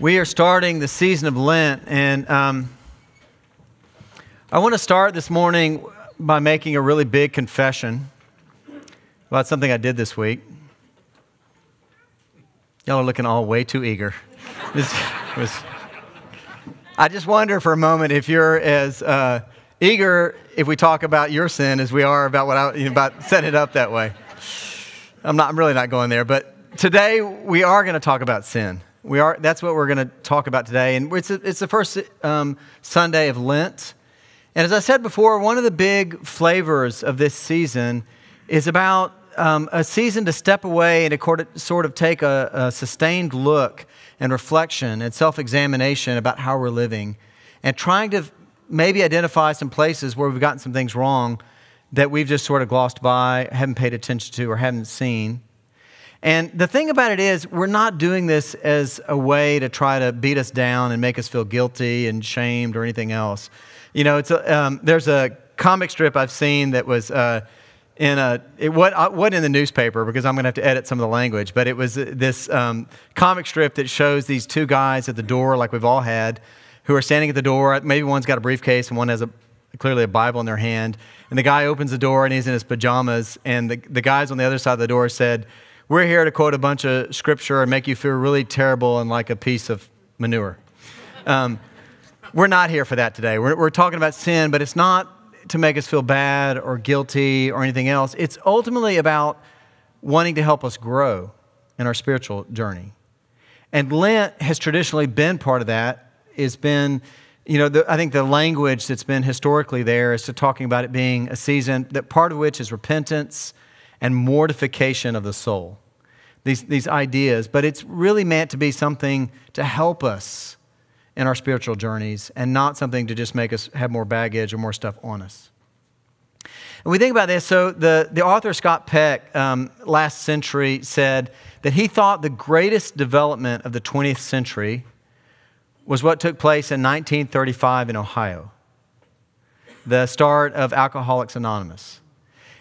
We are starting the season of Lent, and um, I want to start this morning by making a really big confession about something I did this week. Y'all are looking all way too eager. This was, I just wonder for a moment if you're as uh, eager if we talk about your sin as we are about what I, you know, about setting it up that way. I'm not. I'm really not going there, but today we are going to talk about sin. We are, that's what we're going to talk about today. And it's, a, it's the first um, Sunday of Lent. And as I said before, one of the big flavors of this season is about um, a season to step away and sort of take a, a sustained look and reflection and self examination about how we're living and trying to maybe identify some places where we've gotten some things wrong that we've just sort of glossed by, haven't paid attention to, or haven't seen. And the thing about it is, we're not doing this as a way to try to beat us down and make us feel guilty and shamed or anything else. You know, it's a, um, there's a comic strip I've seen that was uh, in a, it what, uh, wasn't in the newspaper because I'm going to have to edit some of the language, but it was this um, comic strip that shows these two guys at the door, like we've all had, who are standing at the door. Maybe one's got a briefcase and one has a, clearly a Bible in their hand. And the guy opens the door and he's in his pajamas, and the, the guys on the other side of the door said, we're here to quote a bunch of scripture and make you feel really terrible and like a piece of manure. Um, we're not here for that today. We're, we're talking about sin, but it's not to make us feel bad or guilty or anything else. It's ultimately about wanting to help us grow in our spiritual journey. And Lent has traditionally been part of that. It's been, you know, the, I think the language that's been historically there is to talking about it being a season that part of which is repentance and mortification of the soul. These, these ideas, but it's really meant to be something to help us in our spiritual journeys and not something to just make us have more baggage or more stuff on us. And we think about this. So, the, the author Scott Peck um, last century said that he thought the greatest development of the 20th century was what took place in 1935 in Ohio, the start of Alcoholics Anonymous.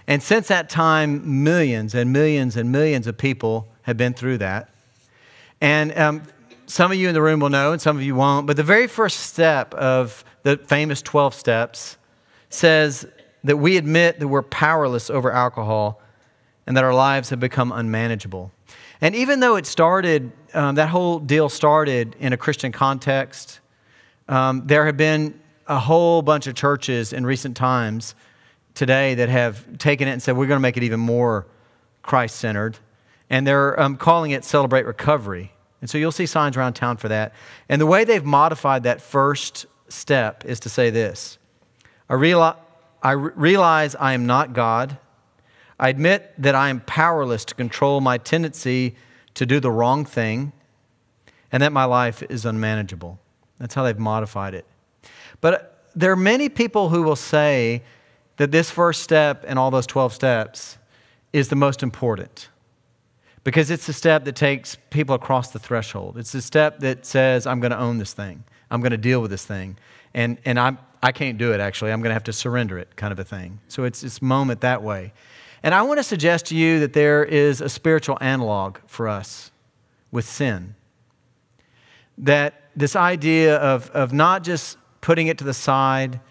And since that time, millions and millions and millions of people have been through that. And um, some of you in the room will know, and some of you won't, but the very first step of the famous 12 steps says that we admit that we're powerless over alcohol and that our lives have become unmanageable. And even though it started, um, that whole deal started in a Christian context, um, there have been a whole bunch of churches in recent times today that have taken it and said, we're going to make it even more Christ centered. And they're um, calling it Celebrate Recovery. And so you'll see signs around town for that. And the way they've modified that first step is to say this I, reali- I realize I am not God. I admit that I am powerless to control my tendency to do the wrong thing and that my life is unmanageable. That's how they've modified it. But there are many people who will say that this first step and all those 12 steps is the most important because it's the step that takes people across the threshold. It's the step that says, I'm going to own this thing, I'm going to deal with this thing. And, and I'm, I can't do it, actually. I'm going to have to surrender it, kind of a thing. So it's this moment that way. And I want to suggest to you that there is a spiritual analog for us with sin. That this idea of, of not just putting it to the side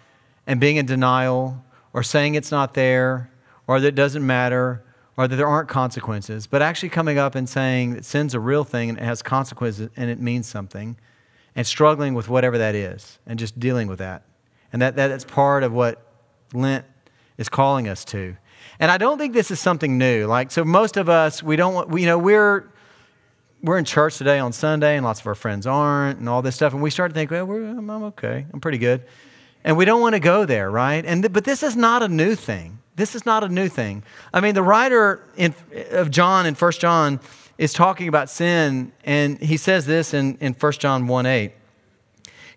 and being in denial or saying it's not there or that it doesn't matter or that there aren't consequences, but actually coming up and saying that sin's a real thing and it has consequences and it means something and struggling with whatever that is and just dealing with that. And that, that's part of what Lent is calling us to. And I don't think this is something new. Like, so most of us, we don't want, we, you know, we're, we're in church today on Sunday and lots of our friends aren't and all this stuff. And we start to think, well, I'm, I'm okay. I'm pretty good. And we don't want to go there, right? And th- but this is not a new thing. This is not a new thing. I mean, the writer in, of John in 1 John is talking about sin, and he says this in, in 1 John 1 8.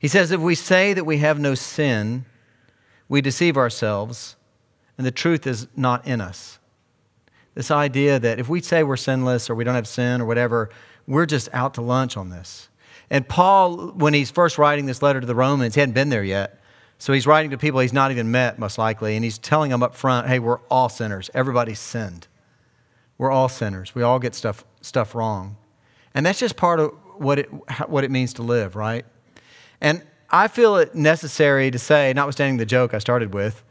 He says, If we say that we have no sin, we deceive ourselves, and the truth is not in us. This idea that if we say we're sinless or we don't have sin or whatever, we're just out to lunch on this. And Paul, when he's first writing this letter to the Romans, he hadn't been there yet. So he's writing to people he's not even met, most likely, and he's telling them up front, hey, we're all sinners. Everybody's sinned. We're all sinners. We all get stuff, stuff wrong. And that's just part of what it, what it means to live, right? And I feel it necessary to say, notwithstanding the joke I started with,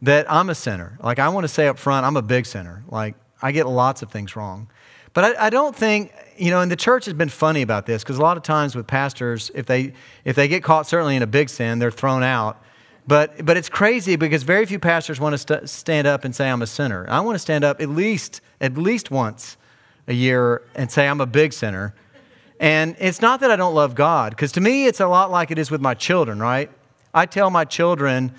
that I'm a sinner. Like, I want to say up front, I'm a big sinner. Like, I get lots of things wrong. But I, I don't think, you know, and the church has been funny about this because a lot of times with pastors, if they, if they get caught certainly in a big sin, they're thrown out. But, but it's crazy because very few pastors want to st- stand up and say, I'm a sinner. I want to stand up at least, at least once a year and say, I'm a big sinner. And it's not that I don't love God, because to me, it's a lot like it is with my children, right? I tell my children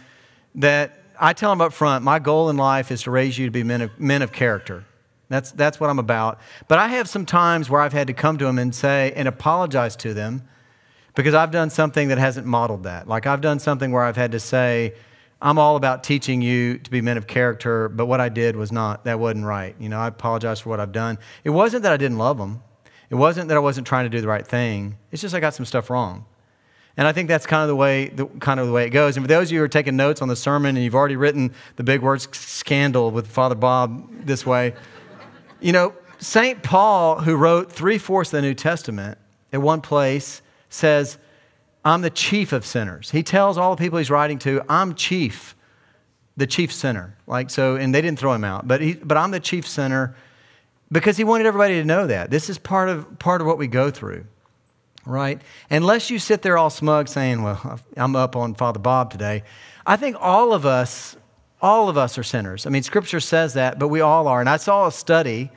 that I tell them up front, my goal in life is to raise you to be men of, men of character. That's, that's what I'm about. But I have some times where I've had to come to them and say, and apologize to them because I've done something that hasn't modeled that. Like I've done something where I've had to say, I'm all about teaching you to be men of character, but what I did was not, that wasn't right. You know, I apologize for what I've done. It wasn't that I didn't love them, it wasn't that I wasn't trying to do the right thing. It's just I got some stuff wrong. And I think that's kind of the way, the, kind of the way it goes. And for those of you who are taking notes on the sermon and you've already written the big words scandal with Father Bob this way, you know, St. Paul, who wrote three fourths of the New Testament, at one place says, I'm the chief of sinners. He tells all the people he's writing to, I'm chief, the chief sinner. Like so, and they didn't throw him out, but he, but I'm the chief sinner because he wanted everybody to know that. This is part of part of what we go through. Right? Unless you sit there all smug saying, Well, I'm up on Father Bob today. I think all of us, all of us are sinners. I mean, scripture says that, but we all are. And I saw a study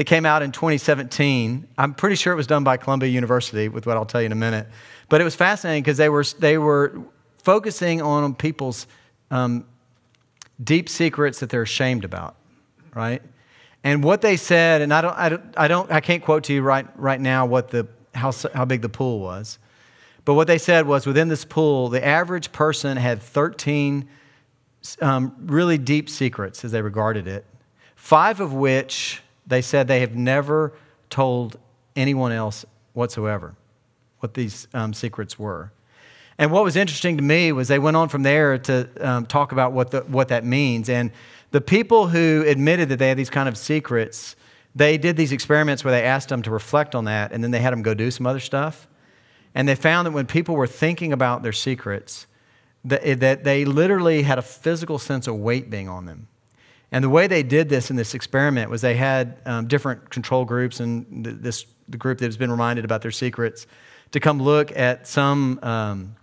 that came out in 2017. I'm pretty sure it was done by Columbia University, with what I'll tell you in a minute. But it was fascinating because they were, they were focusing on people's um, deep secrets that they're ashamed about, right? And what they said, and I don't, I don't, I, don't, I can't quote to you right, right now what the, how, how big the pool was. But what they said was within this pool, the average person had 13 um, really deep secrets as they regarded it, five of which they said they have never told anyone else whatsoever what these um, secrets were. And what was interesting to me was they went on from there to um, talk about what, the, what that means. And the people who admitted that they had these kind of secrets, they did these experiments where they asked them to reflect on that, and then they had them go do some other stuff. And they found that when people were thinking about their secrets, that, that they literally had a physical sense of weight being on them. And the way they did this in this experiment was they had um, different control groups, and this the group that has been reminded about their secrets to come look at some um,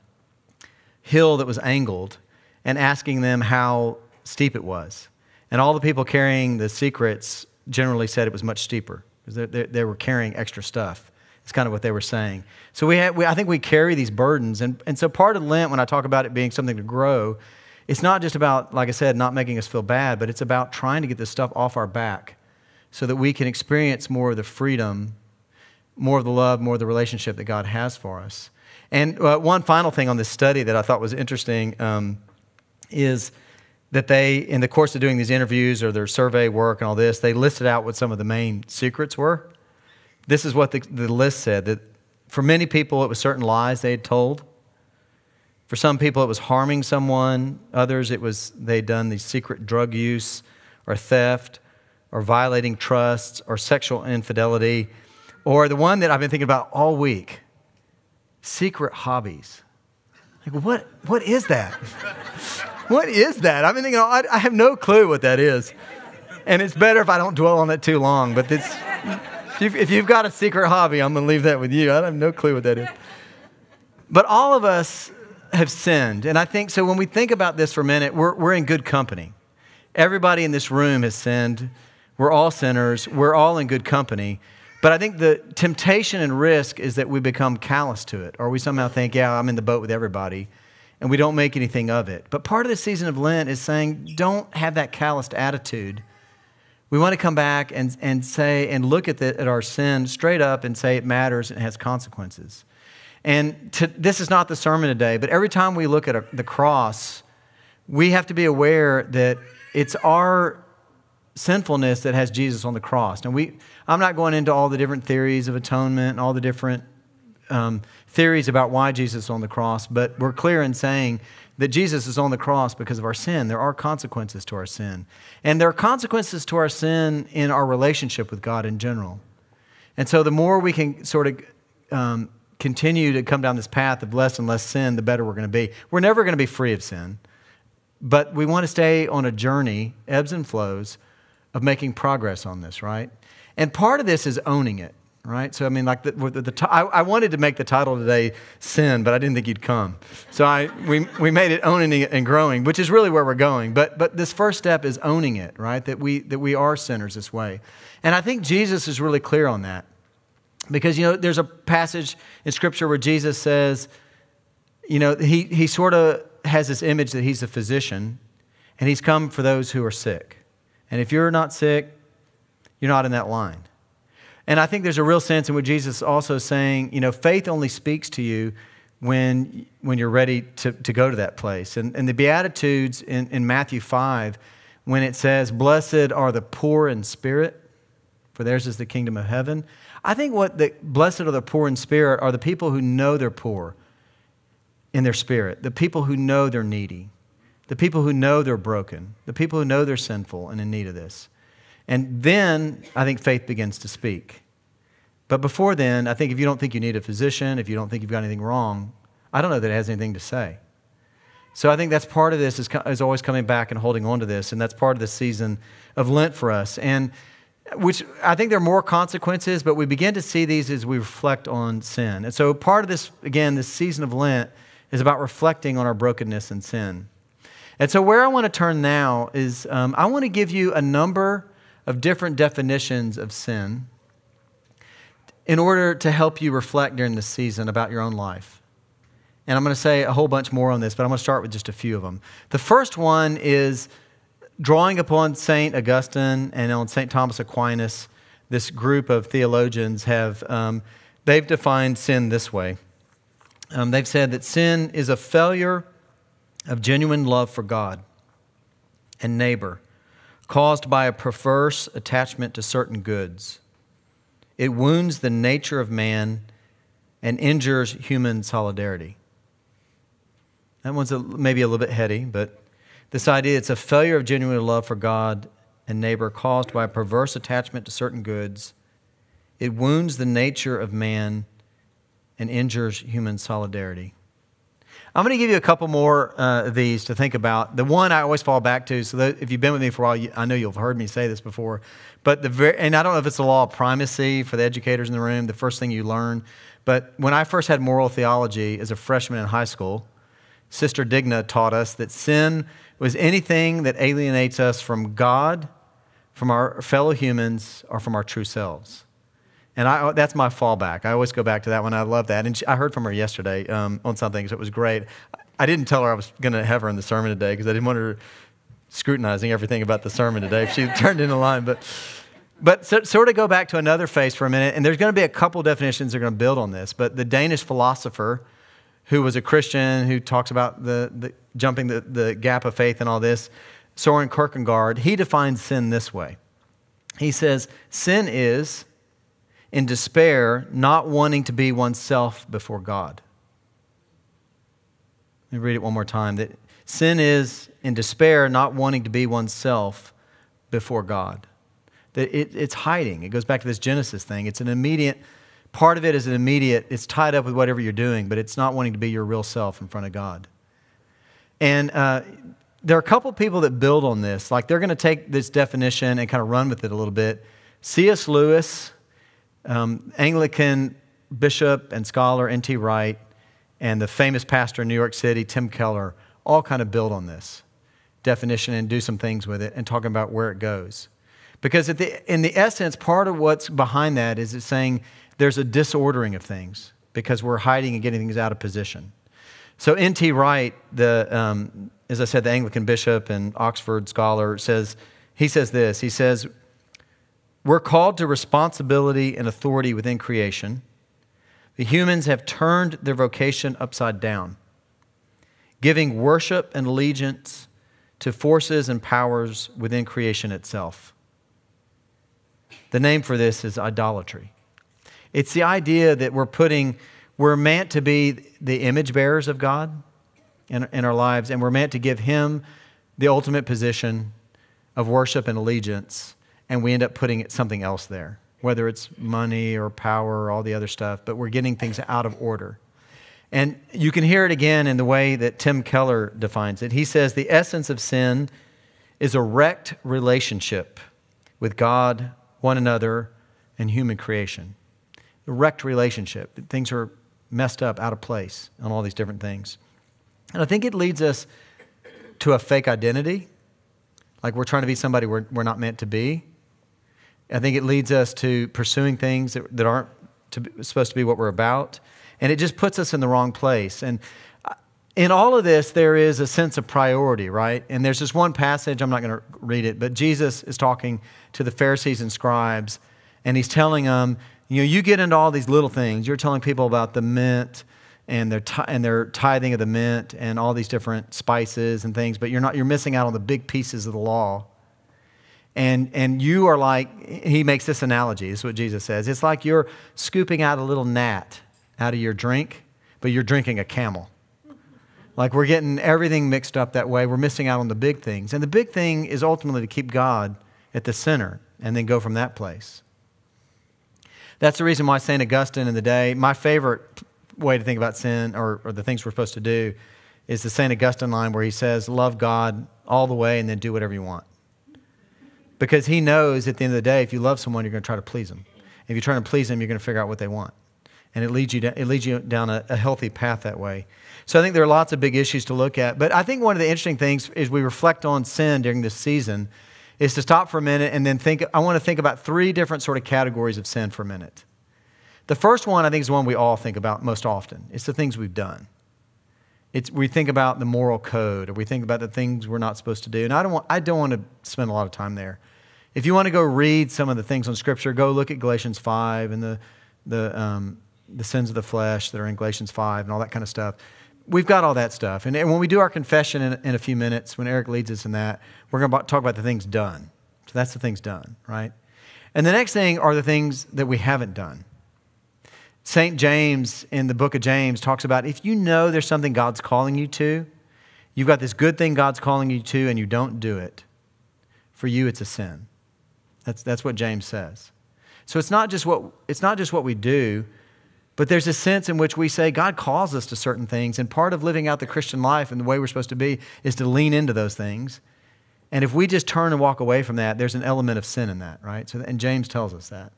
hill that was angled and asking them how steep it was. And all the people carrying the secrets generally said it was much steeper because they, they, they, were carrying extra stuff. It's kind of what they were saying. So we, have, we I think we carry these burdens. And, and so part of Lent, when I talk about it being something to grow, it's not just about, like I said, not making us feel bad, but it's about trying to get this stuff off our back so that we can experience more of the freedom more of the love, more of the relationship that God has for us. And uh, one final thing on this study that I thought was interesting um, is that they, in the course of doing these interviews or their survey work and all this, they listed out what some of the main secrets were. This is what the, the list said that for many people, it was certain lies they had told. For some people, it was harming someone. Others, it was they'd done the secret drug use or theft or violating trusts or sexual infidelity or the one that I've been thinking about all week secret hobbies. Like, what, what is that? what is that? I've been thinking, I, I have no clue what that is. And it's better if I don't dwell on it too long. But if you've got a secret hobby, I'm going to leave that with you. I have no clue what that is. But all of us have sinned. And I think so when we think about this for a minute, we're, we're in good company. Everybody in this room has sinned. We're all sinners. We're all in good company. But I think the temptation and risk is that we become callous to it, or we somehow think, yeah, I'm in the boat with everybody, and we don't make anything of it. But part of the season of Lent is saying, don't have that calloused attitude. We want to come back and, and say, and look at, the, at our sin straight up and say it matters and it has consequences. And to, this is not the sermon today, but every time we look at a, the cross, we have to be aware that it's our sinfulness that has Jesus on the cross. Now, we, I'm not going into all the different theories of atonement and all the different um, theories about why Jesus is on the cross, but we're clear in saying that Jesus is on the cross because of our sin. There are consequences to our sin. And there are consequences to our sin in our relationship with God in general. And so the more we can sort of um, continue to come down this path of less and less sin, the better we're going to be. We're never going to be free of sin, but we want to stay on a journey, ebbs and flows, of making progress on this, right? And part of this is owning it, right? So, I mean, like, the, the, the wanted to make the title today Sin, but I didn't think you'd come. So, I, we, we made it Owning and Growing, which is really where we're going. But, but this first step is owning it, right? That we, that we are sinners this way. And I think Jesus is really clear on that. Because, you know, there's a passage in Scripture where Jesus says, you know, he, he sort of has this image that he's a physician and he's come for those who are sick. And if you're not sick, you're not in that line. And I think there's a real sense in what Jesus is also saying, you know, faith only speaks to you when, when you're ready to, to go to that place. And, and the Beatitudes in, in Matthew 5, when it says, Blessed are the poor in spirit, for theirs is the kingdom of heaven. I think what the blessed are the poor in spirit are the people who know they're poor in their spirit, the people who know they're needy, the people who know they're broken, the people who know they're sinful and in need of this. And then I think faith begins to speak. But before then, I think if you don't think you need a physician, if you don't think you've got anything wrong, I don't know that it has anything to say. So I think that's part of this is, is always coming back and holding on to this, and that's part of the season of Lent for us. And which I think there are more consequences, but we begin to see these as we reflect on sin. And so part of this, again, this season of Lent is about reflecting on our brokenness and sin. And so where I want to turn now is um, I want to give you a number of different definitions of sin in order to help you reflect during this season about your own life. And I'm going to say a whole bunch more on this, but I'm going to start with just a few of them. The first one is drawing upon St. Augustine and on St. Thomas Aquinas, this group of theologians have um, they've defined sin this way. Um, they've said that sin is a failure of genuine love for God and neighbor, caused by a perverse attachment to certain goods. It wounds the nature of man and injures human solidarity. That one's a, maybe a little bit heady, but this idea it's a failure of genuine love for God and neighbor caused by a perverse attachment to certain goods. It wounds the nature of man and injures human solidarity. I'm going to give you a couple more uh, of these to think about. The one I always fall back to, so if you've been with me for a while, I know you've heard me say this before, but the very, and I don't know if it's the law of primacy for the educators in the room, the first thing you learn, but when I first had moral theology as a freshman in high school, Sister Digna taught us that sin was anything that alienates us from God, from our fellow humans, or from our true selves. And I, that's my fallback. I always go back to that one. I love that. And she, I heard from her yesterday um, on something, so it was great. I didn't tell her I was going to have her in the sermon today because I didn't want her scrutinizing everything about the sermon today if she turned in a line. But, but so, sort of go back to another phase for a minute. And there's going to be a couple definitions that are going to build on this. But the Danish philosopher, who was a Christian, who talks about the, the jumping the, the gap of faith and all this, Soren Kierkegaard, he defines sin this way. He says, Sin is in despair, not wanting to be oneself before God. Let me read it one more time. That sin is in despair, not wanting to be oneself before God. That it, it's hiding. It goes back to this Genesis thing. It's an immediate, part of it is an immediate, it's tied up with whatever you're doing, but it's not wanting to be your real self in front of God. And uh, there are a couple people that build on this. Like they're going to take this definition and kind of run with it a little bit. C.S. Lewis um, Anglican bishop and scholar N.T. Wright and the famous pastor in New York City, Tim Keller, all kind of build on this definition and do some things with it and talking about where it goes. Because the, in the essence, part of what's behind that is it's saying there's a disordering of things because we're hiding and getting things out of position. So N.T. Wright, the, um, as I said, the Anglican bishop and Oxford scholar, says, he says this. He says, we're called to responsibility and authority within creation. The humans have turned their vocation upside down, giving worship and allegiance to forces and powers within creation itself. The name for this is idolatry. It's the idea that we're putting, we're meant to be the image bearers of God in, in our lives, and we're meant to give Him the ultimate position of worship and allegiance and we end up putting something else there. whether it's money or power or all the other stuff, but we're getting things out of order. And you can hear it again in the way that Tim Keller defines it. He says the essence of sin is a wrecked relationship with God, one another, and human creation. Wrecked relationship. Things are messed up, out of place on all these different things. And I think it leads us to a fake identity, like we're trying to be somebody we're, we're not meant to be. I think it leads us to pursuing things that, that aren't to be, supposed to be what we're about. And it just puts us in the wrong place. And uh, in all of this, there is a sense of priority, right? And there's this one passage, I'm not going to read it, but Jesus is talking to the Pharisees and scribes, and he's telling them, you know, you get into all these little things. You're telling people about the mint and their, and their tithing of the mint and all these different spices and things, but you're, not, you're missing out on the big pieces of the law. And, and you are like, he makes this analogy, this is what Jesus says. It's like you're scooping out a little gnat out of your drink, but you're drinking a camel. Like we're getting everything mixed up that way. We're missing out on the big things. And the big thing is ultimately to keep God at the center and then go from that place. That's the reason why St. Augustine in the day, my favorite way to think about sin or, or the things we're supposed to do is the St. Augustine line where he says, Love God all the way and then do whatever you want. Because he knows at the end of the day, if you love someone, you're going to try to please them. If you're trying to please them, you're going to figure out what they want. And it leads you, down, it leads you down a, a healthy path that way. So I think there are lots of big issues to look at. But I think one of the interesting things is we reflect on sin during this season is to stop for a minute and then think. I want to think about three different sort of categories of sin for a minute. The first one, I think, is the one we all think about most often. It's the things we've done. It's, we think about the moral code, or we think about the things we're not supposed to do. And I don't, want, I don't want to spend a lot of time there. If you want to go read some of the things on Scripture, go look at Galatians 5 and the, the, um, the sins of the flesh that are in Galatians 5 and all that kind of stuff. We've got all that stuff. And, and when we do our confession in, in a few minutes, when Eric leads us in that, we're going to talk about the things done. So that's the things done, right? And the next thing are the things that we haven't done. St. James in the book of James talks about if you know there's something God's calling you to, you've got this good thing God's calling you to, and you don't do it, for you it's a sin. That's, that's what James says. So it's not, just what, it's not just what we do, but there's a sense in which we say God calls us to certain things, and part of living out the Christian life and the way we're supposed to be is to lean into those things. And if we just turn and walk away from that, there's an element of sin in that, right? So, and James tells us that.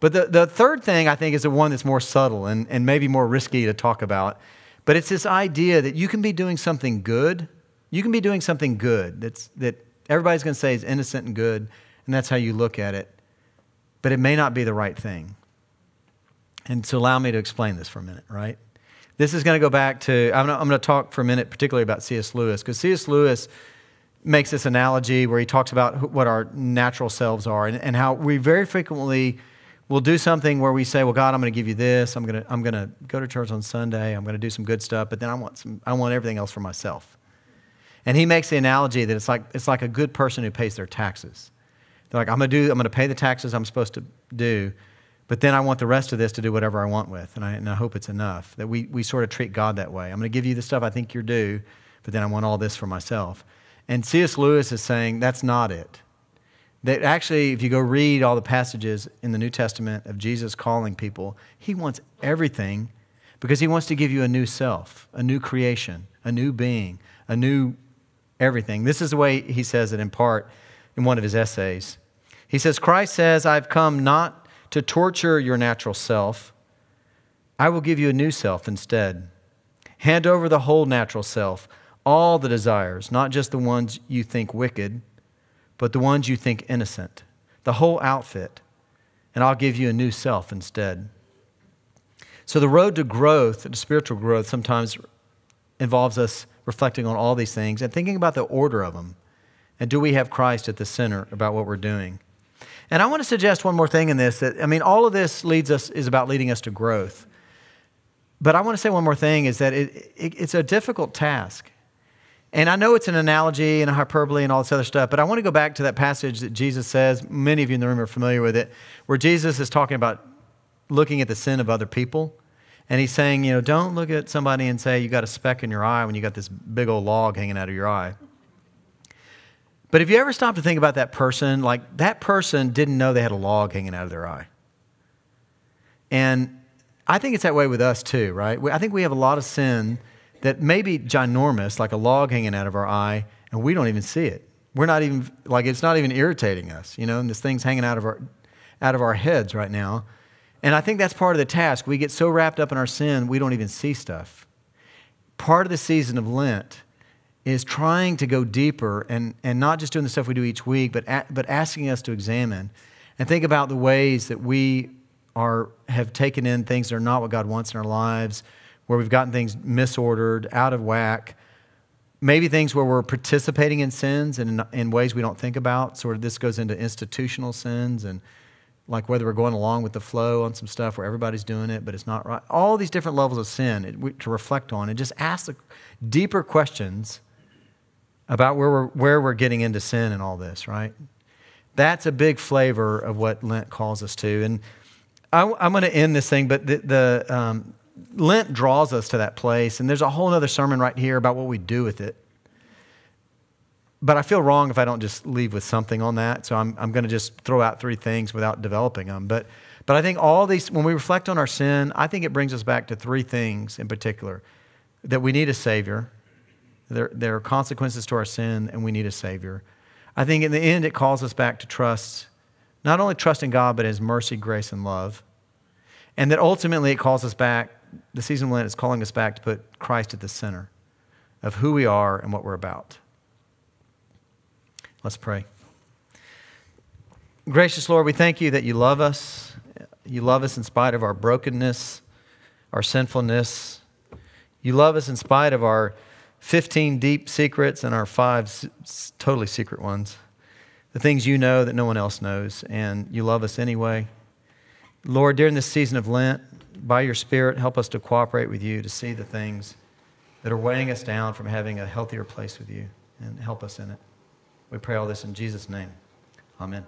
But the, the third thing I think is the one that's more subtle and, and maybe more risky to talk about. But it's this idea that you can be doing something good. You can be doing something good that's, that everybody's going to say is innocent and good, and that's how you look at it. But it may not be the right thing. And so allow me to explain this for a minute, right? This is going to go back to, I'm going to talk for a minute particularly about C.S. Lewis, because C.S. Lewis makes this analogy where he talks about what our natural selves are and, and how we very frequently we'll do something where we say, well, God, I'm going to give you this. I'm going to, I'm going to go to church on Sunday. I'm going to do some good stuff, but then I want, some, I want everything else for myself. And he makes the analogy that it's like, it's like a good person who pays their taxes. They're like, I'm going to do, I'm going to pay the taxes I'm supposed to do, but then I want the rest of this to do whatever I want with. And I, and I hope it's enough that we, we sort of treat God that way. I'm going to give you the stuff I think you're due, but then I want all this for myself. And C.S. Lewis is saying that's not it. That actually, if you go read all the passages in the New Testament of Jesus calling people, he wants everything because he wants to give you a new self, a new creation, a new being, a new everything. This is the way he says it in part in one of his essays. He says, Christ says, I've come not to torture your natural self, I will give you a new self instead. Hand over the whole natural self, all the desires, not just the ones you think wicked but the ones you think innocent, the whole outfit, and I'll give you a new self instead. So, the road to growth, to spiritual growth, sometimes involves us reflecting on all these things and thinking about the order of them. And do we have Christ at the center about what we're doing? And I want to suggest one more thing in this that, I mean, all of this leads us, is about leading us to growth. But I want to say one more thing is that it, it, it's a difficult task. And I know it's an analogy and a hyperbole and all this other stuff, but I want to go back to that passage that Jesus says. Many of you in the room are familiar with it, where Jesus is talking about looking at the sin of other people. And he's saying, you know, don't look at somebody and say you got a speck in your eye when you got this big old log hanging out of your eye. But if you ever stop to think about that person, like that person didn't know they had a log hanging out of their eye. And I think it's that way with us too, right? I think we have a lot of sin that may be ginormous, like a log hanging out of our eye, and we don't even see it. We're not even, like, it's not even irritating us, you know, and this thing's hanging out of our, out of our heads right now. And I think that's part of the task. We get so wrapped up in our sin, we don't even see stuff. Part of the season of Lent is trying to go deeper and, and not just doing the stuff we do each week, but, a, but asking us to examine and think about the ways that we are, have taken in things that are not what God wants in our lives, where we've gotten things misordered, out of whack. Maybe things where we're participating in sins and in, in ways we don't think about. Sort of this goes into institutional sins and like whether we're going along with the flow on some stuff where everybody's doing it, but it's not right. All these different levels of sin to reflect on and just ask the deeper questions about where we're, where we're getting into sin and all this, right? That's a big flavor of what Lent calls us to. And I, am going to end this thing, but the, the um, Lent draws us to that place. And there's a whole other sermon right here about what we do with it. But I feel wrong if I don't just leave with something on that. So I'm, I'm going to just throw out three things without developing them. But, but I think all these, when we reflect on our sin, I think it brings us back to three things in particular that we need a Savior, there, there are consequences to our sin, and we need a Savior. I think in the end, it calls us back to trust, not only trust in God, but His mercy, grace, and love. And that ultimately it calls us back, the season Lent is calling us back to put Christ at the center of who we are and what we're about. Let's pray. Gracious Lord, we thank you that you love us. You love us in spite of our brokenness, our sinfulness. You love us in spite of our 15 deep secrets and our five totally secret ones. The things you know that no one else knows, and you love us anyway. Lord, during this season of Lent, by your Spirit, help us to cooperate with you to see the things that are weighing us down from having a healthier place with you, and help us in it. We pray all this in Jesus' name. Amen.